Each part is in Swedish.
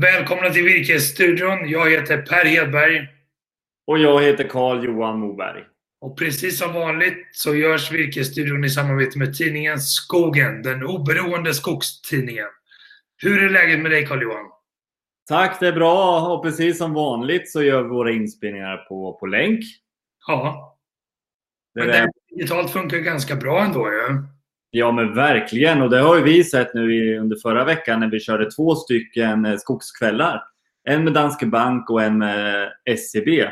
Välkomna till Virkesstudion. Jag heter Per Hedberg. Och jag heter Carl Johan Moberg. Och precis som vanligt så görs Virkesstudion i samarbete med tidningen Skogen, den oberoende skogstidningen. Hur är läget med dig Carl Johan? Tack, det är bra. Och precis som vanligt så gör vi våra inspelningar på, på länk. Ja. Det Men det digitalt funkar ganska bra ändå ju. Ja. Ja men verkligen och det har vi sett nu under förra veckan när vi körde två stycken eh, skogskvällar. En med Danske Bank och en med SCB. E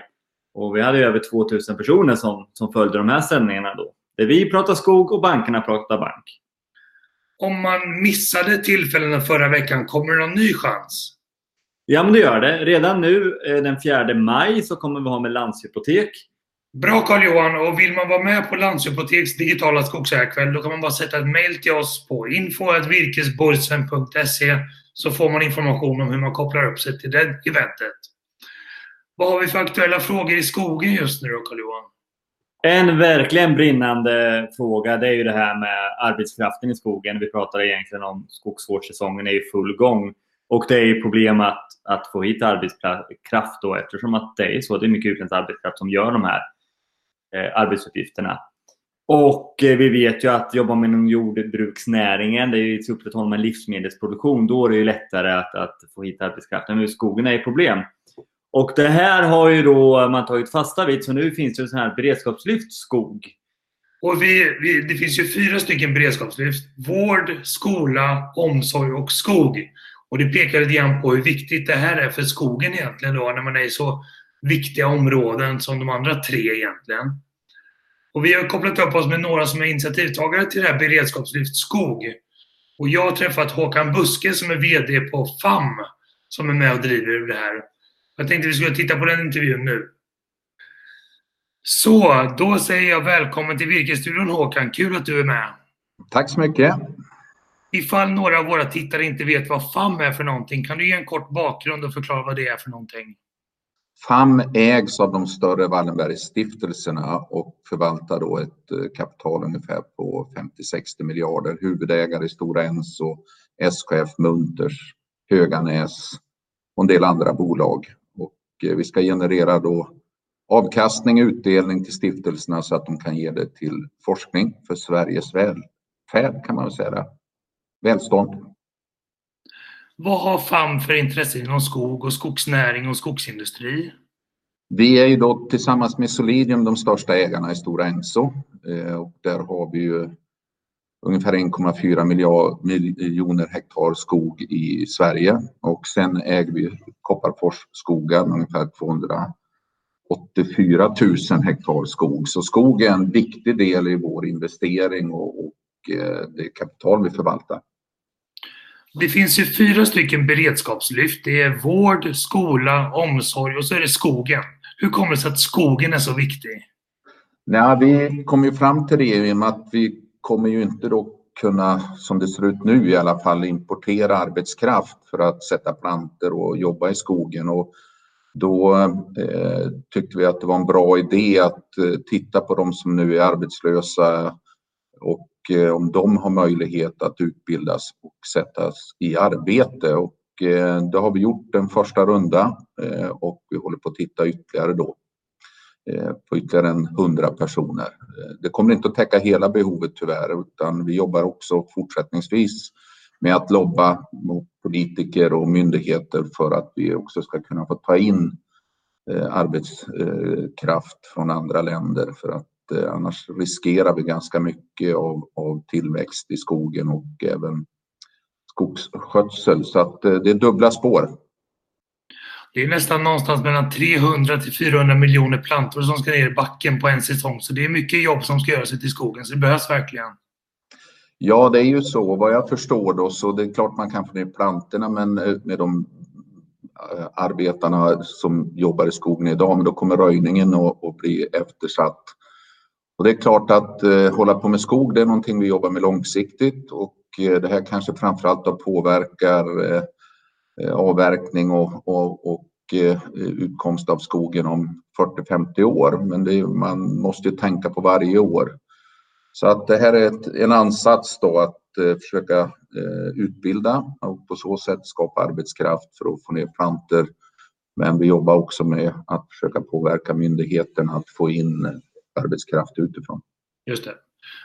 och vi hade över 2000 personer som, som följde de här sändningarna då. Där vi pratar skog och bankerna pratar bank. Om man missade tillfällena förra veckan, kommer det någon ny chans? Ja men det gör det. Redan nu eh, den 4 maj så kommer vi ha med Landshypotek Bra Carl-Johan! Och vill man vara med på Landshypoteks digitala skogsägarkväll då kan man bara sätta ett mail till oss på info.virkesborgsen.se så får man information om hur man kopplar upp sig till det eventet. Vad har vi för aktuella frågor i skogen just nu då Carl-Johan? En verkligen brinnande fråga det är ju det här med arbetskraften i skogen. Vi pratar egentligen om skogsvårdssäsongen är i full gång. Och det är ju problem att, att få hit arbetskraft då eftersom att det är så. Det är mycket utländsk arbetskraft som gör de här Eh, arbetsuppgifterna. Och eh, vi vet ju att jobbar man inom jordbruksnäringen, det är ju till upprätthålla med livsmedelsproduktion, då är det ju lättare att, att få hit arbetskraften. Men skogen är ett problem. Och det här har ju då man tagit fasta vid, så nu finns det en sån här beredskapslyft skog. Och vi, vi, det finns ju fyra stycken beredskapslyft. Vård, skola, omsorg och skog. Och det pekar lite grann på hur viktigt det här är för skogen egentligen då, när man är i så viktiga områden som de andra tre egentligen. Och vi har kopplat upp oss med några som är initiativtagare till det här beredskapslyft skog. Och jag har träffat Håkan Buske som är VD på FAM som är med och driver det här. Jag tänkte vi skulle titta på den intervjun nu. Så, då säger jag välkommen till Virkesstudion Håkan. Kul att du är med. Tack så mycket. Ifall några av våra tittare inte vet vad FAM är för någonting, kan du ge en kort bakgrund och förklara vad det är för någonting? FAM ägs av de större Wallenbergstiftelserna och förvaltar då ett eh, kapital ungefär på 50-60 miljarder. Huvudägare i Stora Enso, SKF Munters, Höganäs och en del andra bolag. Och eh, vi ska generera då avkastning och utdelning till stiftelserna så att de kan ge det till forskning för Sveriges välfärd kan man väl säga. Välstånd. Vad har FAM för intresse inom skog och skogsnäring och skogsindustri? Vi är ju då tillsammans med Solidium de största ägarna i Stora Enso eh, och där har vi ju ungefär 1,4 miljoner hektar skog i Sverige och sen äger vi Kopparfors skogar ungefär 284 000 hektar skog. Så skog är en viktig del i vår investering och, och eh, det kapital vi förvaltar. Det finns ju fyra stycken beredskapslyft. Det är vård, skola, omsorg och så är det skogen. Hur kommer det sig att skogen är så viktig? Nej, vi kom ju fram till det i och med att vi kommer ju inte då kunna, som det ser ut nu i alla fall, importera arbetskraft för att sätta planter och jobba i skogen. Och då eh, tyckte vi att det var en bra idé att eh, titta på de som nu är arbetslösa och och eh, om de har möjlighet att utbildas och sättas i arbete. Och eh, det har vi gjort en första runda eh, och vi håller på att titta ytterligare då på ytterligare en hundra personer. Det kommer inte att täcka hela behovet tyvärr utan vi jobbar också fortsättningsvis med att lobba mot politiker och myndigheter för att vi också ska kunna få ta in arbetskraft från andra länder för att eh, annars riskerar vi ganska mycket av, av tillväxt i skogen och även skogsskötsel. Så att eh, det är dubbla spår. Det är nästan någonstans mellan 300 till 400 miljoner plantor som ska ner i backen på en säsong. Så det är mycket jobb som ska göras ute i skogen, så det behövs verkligen. Ja, det är ju så. Vad jag förstår då, så det är klart man kan få ner plantorna, men eh, med de arbetarna som jobbar i skogen idag, men då kommer röjningen att bli eftersatt. Och det är klart att eh, hålla på med skog, det är någonting vi jobbar med långsiktigt och eh, det här kanske framförallt då påverkar eh, eh avverkning och, och, och eh, utkomst av skogen om 40-50 år. Men det, man måste ju tänka på varje år. Så att det här är ett, en ansats då att eh, försöka eh, utbilda och på så sätt skapa arbetskraft för att få ner planter. Men vi jobbar också med att försöka påverka myndigheterna att få in eh, arbetskraft utifrån. Just det.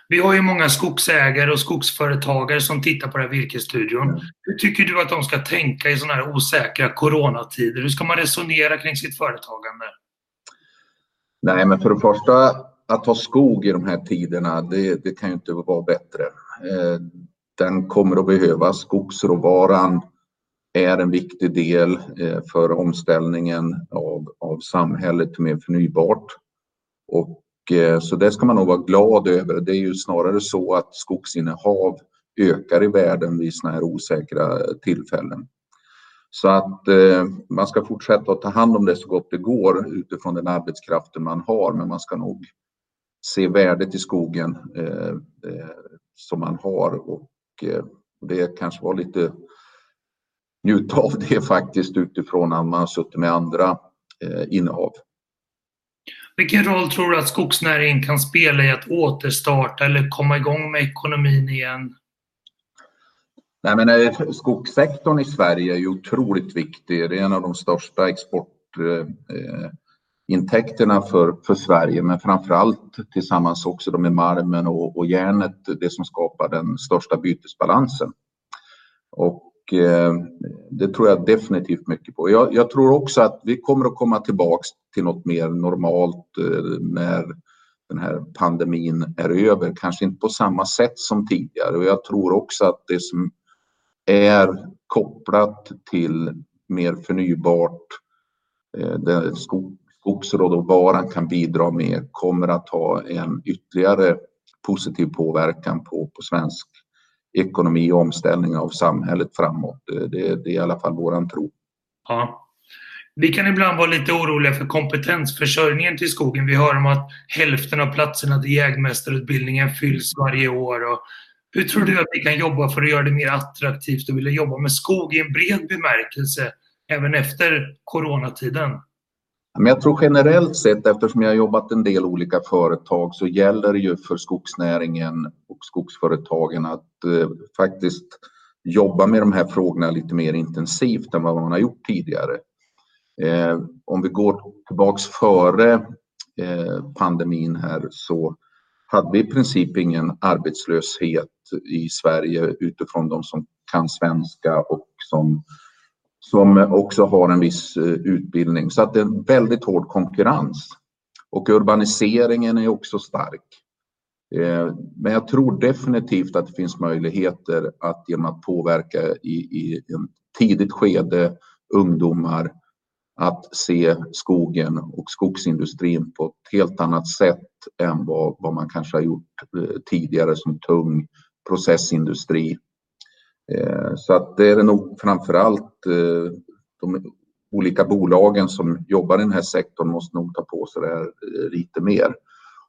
Vi har ju många skogsägare och skogsföretagare som tittar på den här virkesstudion. Mm. Hur tycker du att de ska tänka i sådana här osäkra coronatider? Hur ska man resonera kring sitt företagande? Nej, men för det första att ha skog i de här tiderna, det, det kan ju inte vara bättre. Eh, den kommer att behövas. Skogsråvaran är en viktig del eh, för omställningen av, av samhället till mer förnybart. Och, Eh, så det ska man nog vara glad över. Det är ju snarare så att skogsinnehav ökar i världen vid sådana här osäkra tillfällen. Så att eh, man ska fortsätta att ta hand om det så gott det går utifrån den arbetskraften man har, men man ska nog se värdet i skogen eh, eh, som man har och eh, det kanske var lite njuta av det faktiskt utifrån att man har suttit med andra eh, innehav. Vilken roll tror du att skogsnäringen kan spela i att återstarta eller komma igång med ekonomin igen? Nej, men eh, skogssektorn i Sverige är ju otroligt viktig. Det är en av de största exportintäkterna eh, för, för Sverige, men framför allt tillsammans också med malmen och, och järnet, det som skapar den största bytesbalansen. Och Eh, det tror jag definitivt mycket på. Jag, jag, tror också att vi kommer att komma tillbaks till något mer normalt eh, när den här pandemin är över. Kanske inte på samma sätt som tidigare. Och jag tror också att det som är kopplat till mer förnybart. Eh, där skogsråvaran kan bidra med kommer att ha en ytterligare positiv påverkan på, på svensk ekonomi och omställning av samhället framåt. Det, det är i alla fall våran tro. Ja. Vi kan ibland vara lite oroliga för kompetensförsörjningen till skogen. Vi hör om att hälften av platserna till jägmästarutbildningen fylls varje år och hur tror du att vi kan jobba för att göra det mer attraktivt och vilja jobba med skog i en bred bemärkelse även efter coronatiden? Men jag tror generellt sett, eftersom jag har jobbat en del olika företag, så gäller det ju för skogsnäringen och skogsföretagen att eh, faktiskt jobba med de här frågorna lite mer intensivt än vad man har gjort tidigare. Eh, om vi går tillbaks före eh, pandemin här så hade vi i princip ingen arbetslöshet i Sverige utifrån de som kan svenska och som, som också har en viss eh, utbildning. Så att det är en väldigt hård konkurrens. Och urbaniseringen är också stark. Eh, men jag tror definitivt att det finns möjligheter att genom att påverka i, i ett tidigt skede ungdomar att se skogen och skogsindustrin på ett helt annat sätt än vad, vad man kanske har gjort eh, tidigare som tung processindustri. Eh, så att det är nog framför allt eh, de olika bolagen som jobbar i den här sektorn måste nog ta på sig det här eh, lite mer.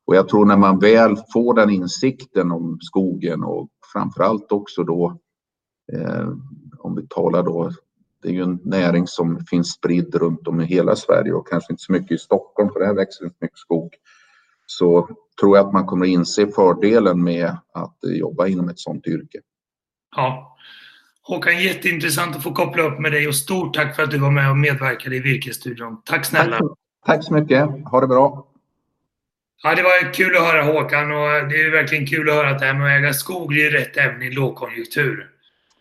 Och jag tror när man väl får den insikten om skogen och framför allt också då om vi talar då det är ju en näring som finns spridd runt om i hela Sverige och kanske inte så mycket i Stockholm för här växer inte mycket skog. Så tror jag att man kommer inse fördelen med att jobba inom ett sådant yrke. Ja. Håkan, jätteintressant att få koppla upp med dig och stort tack för att du var med och medverkade i Virkesstudion. Tack snälla! Tack, tack så mycket! Ha det bra! Ja, det var kul att höra Håkan och det är verkligen kul att höra att det här med att äga skog är rätt även i lågkonjunktur.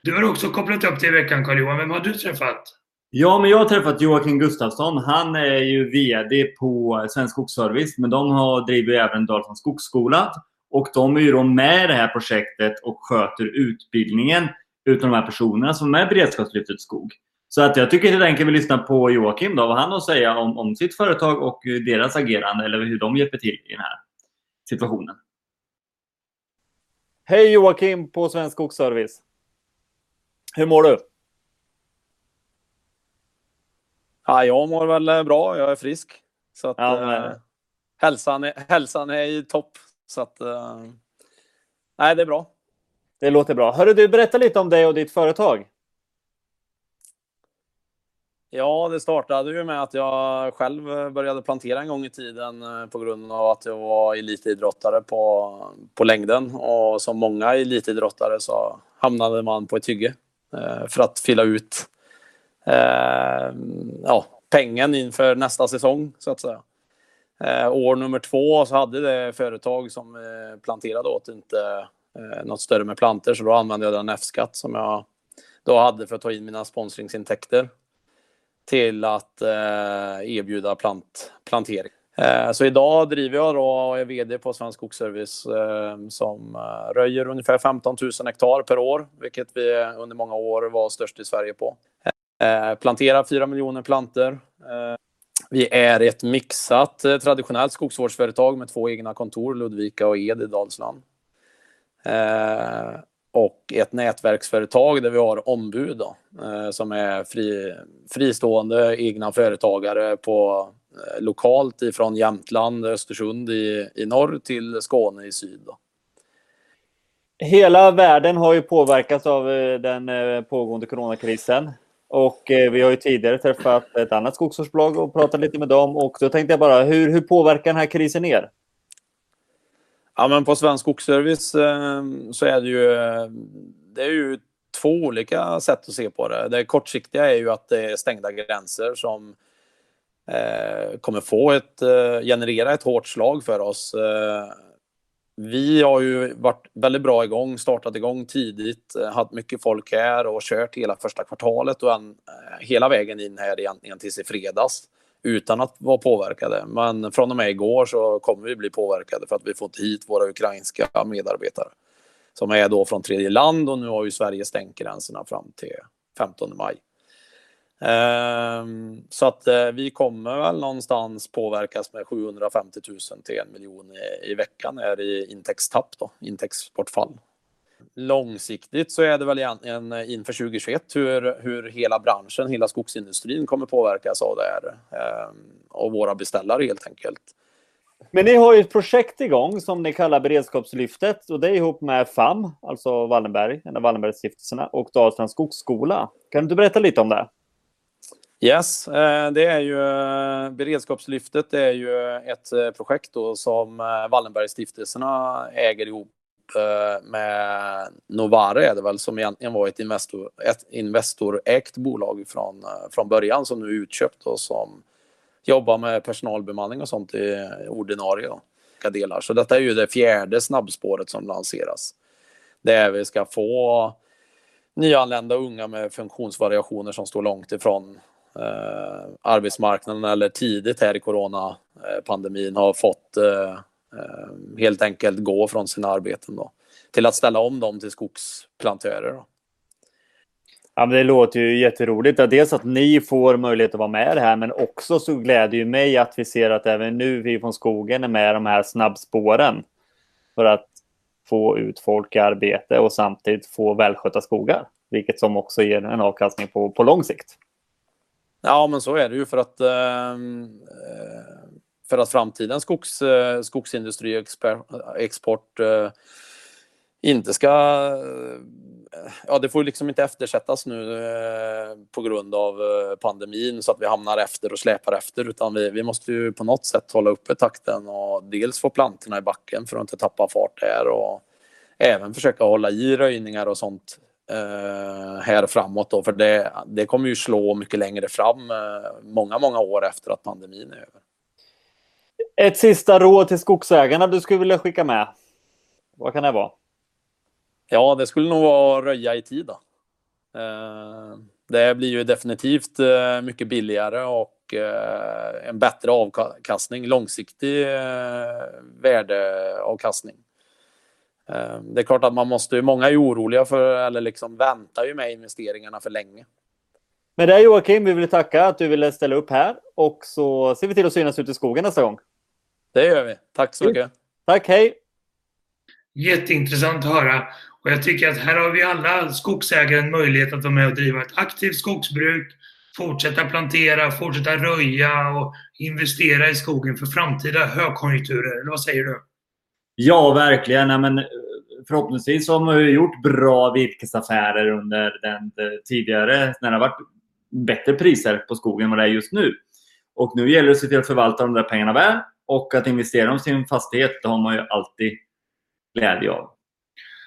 Du har också kopplat upp till i veckan Carl-Johan. Vem har du träffat? Ja, men jag har träffat Joakim Gustafsson. Han är ju VD på Svensk Skogsservice, men de har driver även Dalslands skogsskola. Och de är ju då med i det här projektet och sköter utbildningen utav de här personerna som är beredskapslyftet skog. Så att jag tycker helt enkelt vi lyssnar på Joakim då, vad han har att säga om, om sitt företag och deras agerande eller hur de hjälper till i den här situationen. Hej Joakim på Svensk Skogsservice. Hur mår du? Ja, jag mår väl eh, bra. Jag är frisk. Så att, ja, men... eh, hälsan, är, hälsan är i topp. Så att, eh, nej, det är bra. Det låter bra. Hörru du, berätta lite om dig och ditt företag. Ja, det startade ju med att jag själv började plantera en gång i tiden eh, på grund av att jag var elitidrottare på, på längden. Och som många elitidrottare så hamnade man på ett hygge eh, för att fylla ut eh, ja, pengen inför nästa säsong så att säga. Eh, år nummer två så hade det företag som eh, planterade åt inte eh, något större med planter så då använde jag den F-skatt som jag då hade för att ta in mina sponsringsintäkter till att eh, erbjuda plant, plantering. Eh, så idag driver jag då och är VD på Svensk Skogsservice eh, som eh, röjer ungefär 15 000 hektar per år, vilket vi under många år var störst i Sverige på. Eh, planterar 4 miljoner planter. Eh, vi är ett mixat traditionellt skogsvårdsföretag med två egna kontor, Ludvika och Ed i Dalsland Eh, och ett nätverksföretag där vi har ombud då, eh, som är fri, fristående egna företagare på eh, lokalt ifrån Jämtland, Östersund i, i norr till Skåne i syd. Då. Hela världen har ju påverkats av eh, den eh, pågående coronakrisen. Och vi har ju tidigare träffat ett annat skogsvårdsbolag och pratat lite med dem. Och då tänkte jag bara, hur, hur påverkar den här krisen er? Ja, men på Svensk Skogsservice eh, så är det ju, eh, det är ju två olika sätt att se på det. Det kortsiktiga är ju att det är stängda gränser som eh, kommer få ett, generera ett hårt slag för oss. Vi har ju varit väldigt bra igång, startat igång tidigt, haft mycket folk här och kört hela första kvartalet och en, hela vägen in här egentligen tills i fredags utan att vara påverkade. Men från och med igår så kommer vi bli påverkade för att vi fått hit våra ukrainska medarbetare som är då från tredje land och nu har ju Sverige stängt gränserna fram till 15 maj. Um, så att uh, vi kommer väl någonstans påverkas med 750 000 till en miljon i, i veckan är i intäktstapp då, intäktsbortfall långsiktigt så är det väl egentligen inför 2021 hur, hur hela branschen, hela skogsindustrin kommer påverkas av det här. Eh, och våra beställare helt enkelt. Men ni har ju ett projekt igång som ni kallar Beredskapslyftet och det är ihop med FAM, alltså Wallenberg, en av Wallenbergstiftelserna och Dalslands skogsskola. Kan du berätta lite om det? Yes, eh, det är ju Beredskapslyftet det är ju ett eh, projekt då som Wallenbergstiftelserna äger ihop Eh, Eh, med Novare är det väl som egentligen var ett, investor, ett investorägt bolag från, eh, från början som nu är utköpt och som jobbar med personalbemanning och sånt i ordinarie delar. Så detta är ju det fjärde snabbspåret som lanseras. Där vi ska få nyanlända unga med funktionsvariationer som står långt ifrån eh, arbetsmarknaden eller tidigt här i coronapandemin eh, har fått Eh, helt enkelt gå från sina arbeten då, till att ställa om dem till skogsplantörer. Då. Ja, men det låter ju jätteroligt. Dels att ni får möjlighet att vara med det här, men också så gläder ju mig att vi ser att även nu vi från skogen är med i de här snabbspåren. För att få ut folk i arbete och samtidigt få välskötta skogar. Vilket som också ger en avkastning på, på lång sikt. Ja, men så är det ju för att eh, för att framtidens skogs, eh, skogsindustriexport eh, inte ska... Eh, ja, det får liksom inte eftersättas nu på grund av pandemin så att vi hamnar efter och släpar efter utan vi, vi måste ju på något sätt hålla uppe takten och dels få plantorna i backen för att inte tappa fart där och även försöka hålla i röjningar och sånt här framåt då för det, det kommer ju slå mycket längre fram många, många år efter att pandemin är över. Ett sista råd till skogsägarna du skulle vilja skicka med? Vad kan det vara? Ja, det skulle nog vara röja i tid. Då. Eh, det blir ju definitivt eh, mycket billigare och eh, en bättre avkastning, långsiktig värdeavkastning. Det är klart att man måste, många är oroliga för, eller liksom väntar ju med investeringarna för länge. Med det Joakim, vi vill tacka att du ville ställa upp här och så ser vi till att synas ute i skogen nästa gång. Det gör vi. Tack så mycket. Tack, hej. Jätteintressant att höra. Och jag tycker att här har vi alla skogsägare en möjlighet att vara med och driva ett aktivt skogsbruk, fortsätta plantera, fortsätta röja och investera i skogen för framtida högkonjunkturer. Eller vad säger du? Ja, verkligen. Ja, men förhoppningsvis har man gjort bra virkesaffärer under den tidigare, när det har varit bättre priser på skogen än vad det är just nu. Och nu gäller det att se till att förvalta de där pengarna väl och att investera i sin fastighet, det har man ju alltid glädje av.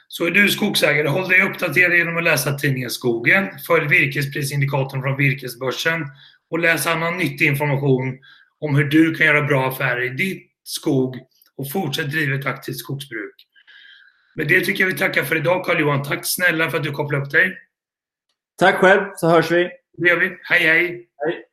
Så är du skogsägare, håll dig uppdaterad genom att läsa tidningen Skogen, följ virkesprisindikatorn från Virkesbörsen och läs annan nyttig information om hur du kan göra bra affärer i din skog och fortsätt driva ett aktivt skogsbruk. Med det tycker jag vi tackar för idag Carl-Johan. Tack snälla för att du kopplade upp dig. Tack själv, så hörs vi. Det gör vi. Hej hej! Hej!